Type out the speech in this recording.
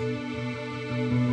Love